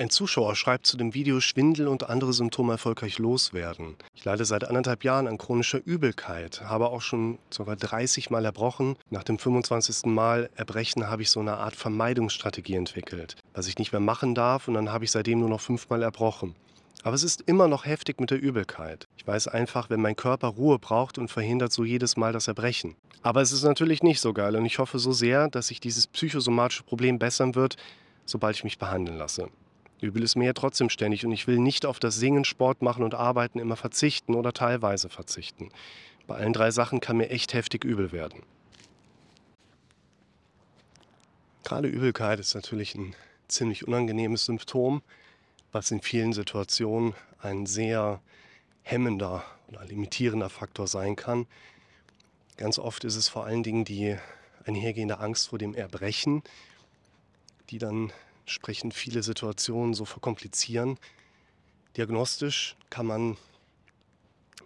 Ein Zuschauer schreibt zu dem Video Schwindel und andere Symptome erfolgreich loswerden. Ich leide seit anderthalb Jahren an chronischer Übelkeit, habe auch schon sogar 30 Mal erbrochen. Nach dem 25. Mal Erbrechen habe ich so eine Art Vermeidungsstrategie entwickelt, was ich nicht mehr machen darf und dann habe ich seitdem nur noch fünfmal erbrochen. Aber es ist immer noch heftig mit der Übelkeit. Ich weiß einfach, wenn mein Körper Ruhe braucht und verhindert so jedes Mal das Erbrechen. Aber es ist natürlich nicht so geil und ich hoffe so sehr, dass sich dieses psychosomatische Problem bessern wird, sobald ich mich behandeln lasse. Übel ist mir ja trotzdem ständig und ich will nicht auf das Singen, Sport machen und Arbeiten immer verzichten oder teilweise verzichten. Bei allen drei Sachen kann mir echt heftig übel werden. Gerade Übelkeit ist natürlich ein ziemlich unangenehmes Symptom, was in vielen Situationen ein sehr hemmender oder limitierender Faktor sein kann. Ganz oft ist es vor allen Dingen die einhergehende Angst vor dem Erbrechen, die dann entsprechend viele Situationen so verkomplizieren. Diagnostisch kann man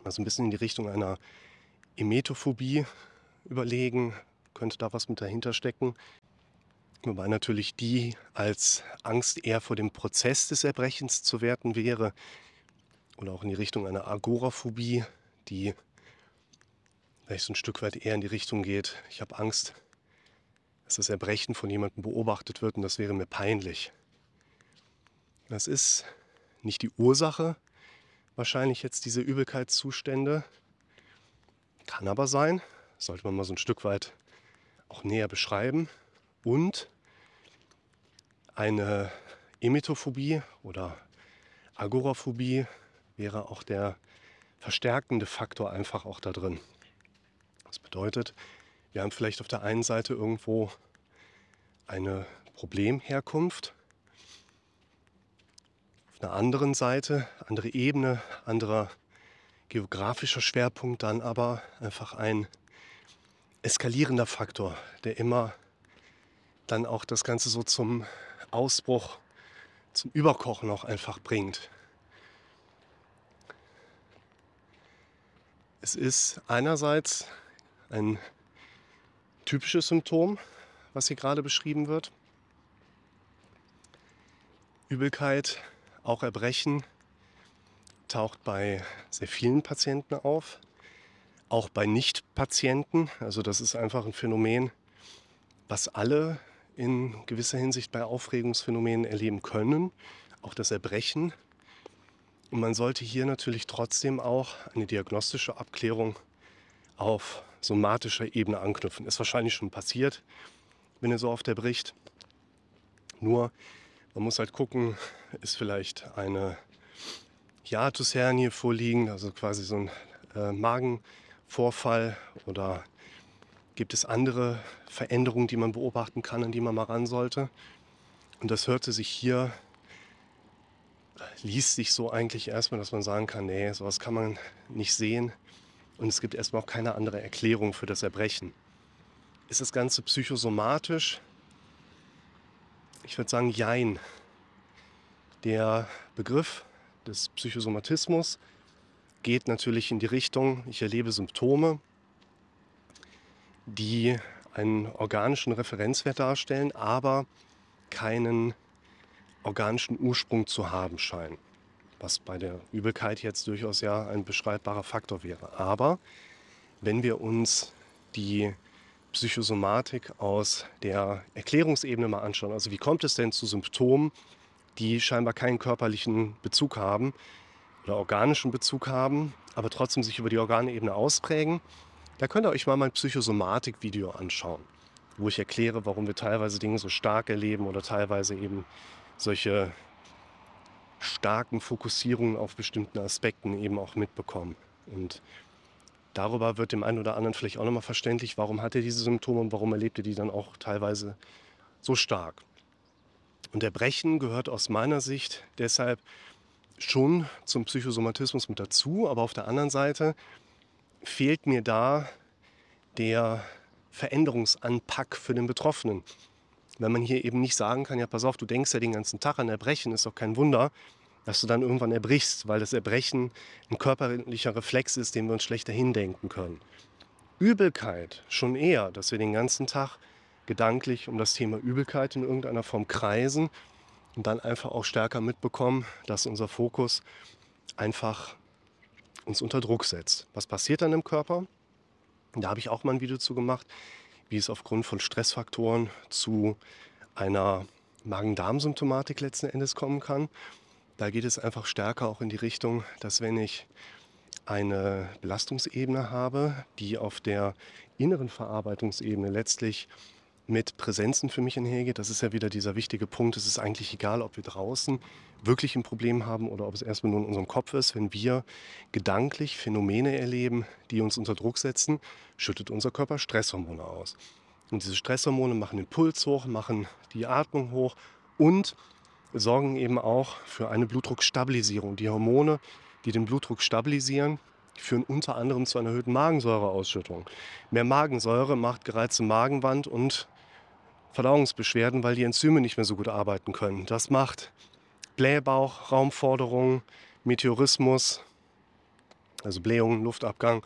mal so ein bisschen in die Richtung einer Emetophobie überlegen, könnte da was mit dahinter stecken. Wobei natürlich die als Angst eher vor dem Prozess des Erbrechens zu werten wäre. Oder auch in die Richtung einer Agoraphobie, die vielleicht so ein Stück weit eher in die Richtung geht. Ich habe Angst, dass das Erbrechen von jemandem beobachtet wird und das wäre mir peinlich. Das ist nicht die Ursache, wahrscheinlich jetzt diese Übelkeitszustände. Kann aber sein, sollte man mal so ein Stück weit auch näher beschreiben. Und eine Emetophobie oder Agoraphobie wäre auch der verstärkende Faktor einfach auch da drin. Das bedeutet, wir haben vielleicht auf der einen Seite irgendwo eine Problemherkunft, auf der anderen Seite, andere Ebene, anderer geografischer Schwerpunkt, dann aber einfach ein eskalierender Faktor, der immer dann auch das Ganze so zum Ausbruch, zum Überkochen auch einfach bringt. Es ist einerseits ein typisches Symptom, was hier gerade beschrieben wird. Übelkeit, auch Erbrechen taucht bei sehr vielen Patienten auf, auch bei Nicht-Patienten. Also das ist einfach ein Phänomen, was alle in gewisser Hinsicht bei Aufregungsphänomenen erleben können, auch das Erbrechen. Und man sollte hier natürlich trotzdem auch eine diagnostische Abklärung auf somatischer Ebene anknüpfen. Ist wahrscheinlich schon passiert, wenn er so oft erbricht. Nur, man muss halt gucken, ist vielleicht eine Hiatushernie vorliegen, also quasi so ein äh, Magenvorfall oder gibt es andere Veränderungen, die man beobachten kann, an die man mal ran sollte. Und das hörte sich hier, liest sich so eigentlich erstmal, dass man sagen kann, nee, sowas kann man nicht sehen. Und es gibt erstmal auch keine andere Erklärung für das Erbrechen. Ist das Ganze psychosomatisch? Ich würde sagen, jein. Der Begriff des Psychosomatismus geht natürlich in die Richtung, ich erlebe Symptome, die einen organischen Referenzwert darstellen, aber keinen organischen Ursprung zu haben scheinen was bei der Übelkeit jetzt durchaus ja ein beschreibbarer Faktor wäre. Aber wenn wir uns die Psychosomatik aus der Erklärungsebene mal anschauen, also wie kommt es denn zu Symptomen, die scheinbar keinen körperlichen Bezug haben oder organischen Bezug haben, aber trotzdem sich über die Organebene ausprägen, da könnt ihr euch mal mein Psychosomatik-Video anschauen, wo ich erkläre, warum wir teilweise Dinge so stark erleben oder teilweise eben solche starken Fokussierungen auf bestimmten Aspekten eben auch mitbekommen. Und darüber wird dem einen oder anderen vielleicht auch nochmal verständlich, warum hat er diese Symptome und warum erlebt er die dann auch teilweise so stark. Und Erbrechen gehört aus meiner Sicht deshalb schon zum Psychosomatismus mit dazu, aber auf der anderen Seite fehlt mir da der Veränderungsanpack für den Betroffenen wenn man hier eben nicht sagen kann, ja, pass auf, du denkst ja den ganzen Tag an Erbrechen, ist doch kein Wunder, dass du dann irgendwann erbrichst, weil das Erbrechen ein körperlicher Reflex ist, den wir uns schlechter hindenken können. Übelkeit schon eher, dass wir den ganzen Tag gedanklich um das Thema Übelkeit in irgendeiner Form kreisen und dann einfach auch stärker mitbekommen, dass unser Fokus einfach uns unter Druck setzt. Was passiert dann im Körper? Da habe ich auch mal ein Video zu gemacht, wie es aufgrund von Stressfaktoren zu einer Magen-Darm-Symptomatik letzten Endes kommen kann. Da geht es einfach stärker auch in die Richtung, dass wenn ich eine Belastungsebene habe, die auf der inneren Verarbeitungsebene letztlich mit Präsenzen für mich einhergeht. Das ist ja wieder dieser wichtige Punkt. Es ist eigentlich egal, ob wir draußen wirklich ein Problem haben oder ob es erstmal nur in unserem Kopf ist. Wenn wir gedanklich Phänomene erleben, die uns unter Druck setzen, schüttet unser Körper Stresshormone aus. Und diese Stresshormone machen den Puls hoch, machen die Atmung hoch und sorgen eben auch für eine Blutdruckstabilisierung. Die Hormone, die den Blutdruck stabilisieren, führen unter anderem zu einer erhöhten Magensäureausschüttung. Mehr Magensäure macht gereizte Magenwand und Verdauungsbeschwerden, weil die Enzyme nicht mehr so gut arbeiten können. Das macht Blähbauch, Raumforderungen, Meteorismus, also Blähungen, Luftabgang,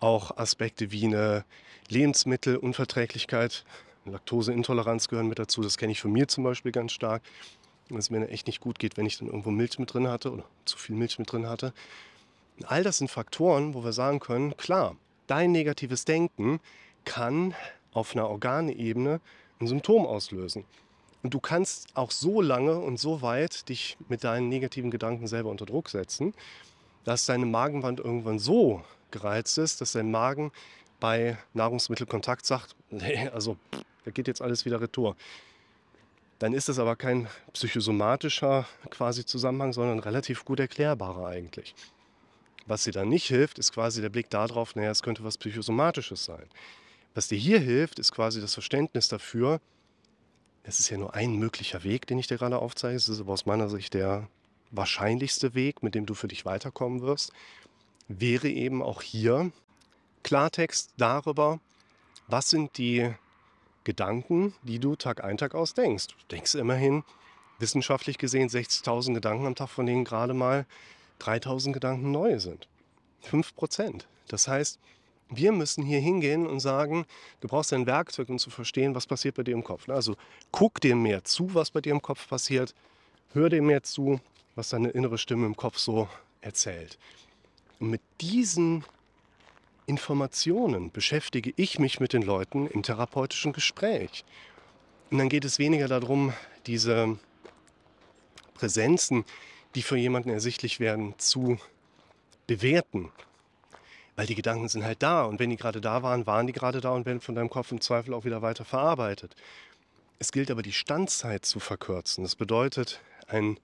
auch Aspekte wie eine Lebensmittelunverträglichkeit, Laktoseintoleranz gehören mit dazu. Das kenne ich von mir zum Beispiel ganz stark, dass es mir echt nicht gut geht, wenn ich dann irgendwo Milch mit drin hatte oder zu viel Milch mit drin hatte. All das sind Faktoren, wo wir sagen können, klar, dein negatives Denken kann auf einer Organebene ein Symptom auslösen. Und du kannst auch so lange und so weit dich mit deinen negativen Gedanken selber unter Druck setzen, dass deine Magenwand irgendwann so gereizt ist, dass dein Magen bei Nahrungsmittelkontakt sagt, nee, also da geht jetzt alles wieder retour. Dann ist das aber kein psychosomatischer quasi Zusammenhang, sondern relativ gut erklärbarer eigentlich. Was dir dann nicht hilft, ist quasi der Blick darauf, naja, es könnte was Psychosomatisches sein. Was dir hier hilft, ist quasi das Verständnis dafür, es ist ja nur ein möglicher Weg, den ich dir gerade aufzeige. Es ist aber aus meiner Sicht der wahrscheinlichste Weg, mit dem du für dich weiterkommen wirst, wäre eben auch hier Klartext darüber, was sind die Gedanken, die du Tag ein, Tag aus denkst. Du denkst immerhin, wissenschaftlich gesehen, 60.000 Gedanken am Tag, von denen gerade mal 3.000 Gedanken neu sind. 5 Prozent. Das heißt, wir müssen hier hingehen und sagen, du brauchst ein Werkzeug, um zu verstehen, was passiert bei dir im Kopf. Also guck dir mehr zu, was bei dir im Kopf passiert. Hör dir mehr zu, was deine innere Stimme im Kopf so erzählt. Und mit diesen Informationen beschäftige ich mich mit den Leuten im therapeutischen Gespräch. Und dann geht es weniger darum, diese Präsenzen, die für jemanden ersichtlich werden, zu bewerten weil die Gedanken sind halt da. Und wenn die gerade da waren, waren die gerade da und werden von deinem Kopf im Zweifel auch wieder weiter verarbeitet. Es gilt aber, die Standzeit zu verkürzen. Das bedeutet, ein,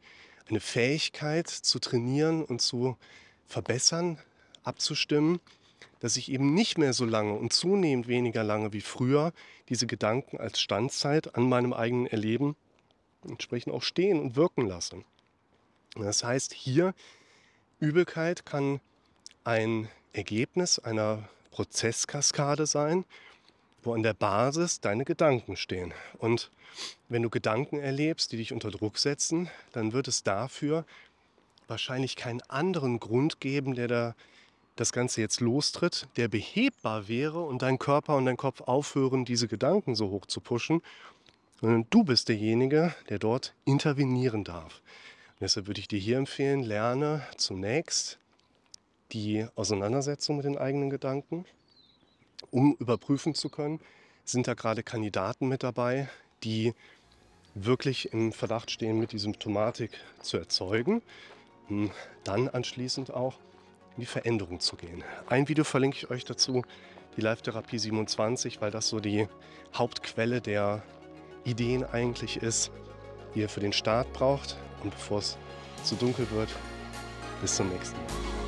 eine Fähigkeit zu trainieren und zu verbessern, abzustimmen, dass ich eben nicht mehr so lange und zunehmend weniger lange wie früher diese Gedanken als Standzeit an meinem eigenen Erleben entsprechend auch stehen und wirken lasse. Das heißt, hier Übelkeit kann ein Ergebnis einer Prozesskaskade sein, wo an der Basis deine Gedanken stehen. Und wenn du Gedanken erlebst, die dich unter Druck setzen, dann wird es dafür wahrscheinlich keinen anderen Grund geben, der da das Ganze jetzt lostritt, der behebbar wäre und dein Körper und dein Kopf aufhören, diese Gedanken so hoch zu pushen, sondern du bist derjenige, der dort intervenieren darf. Und deshalb würde ich dir hier empfehlen, lerne zunächst die Auseinandersetzung mit den eigenen Gedanken, um überprüfen zu können, sind da gerade Kandidaten mit dabei, die wirklich im Verdacht stehen, mit die Symptomatik zu erzeugen, um dann anschließend auch in die Veränderung zu gehen. Ein Video verlinke ich euch dazu, die Live-Therapie 27, weil das so die Hauptquelle der Ideen eigentlich ist, die ihr für den Start braucht. Und bevor es zu dunkel wird, bis zum nächsten Mal.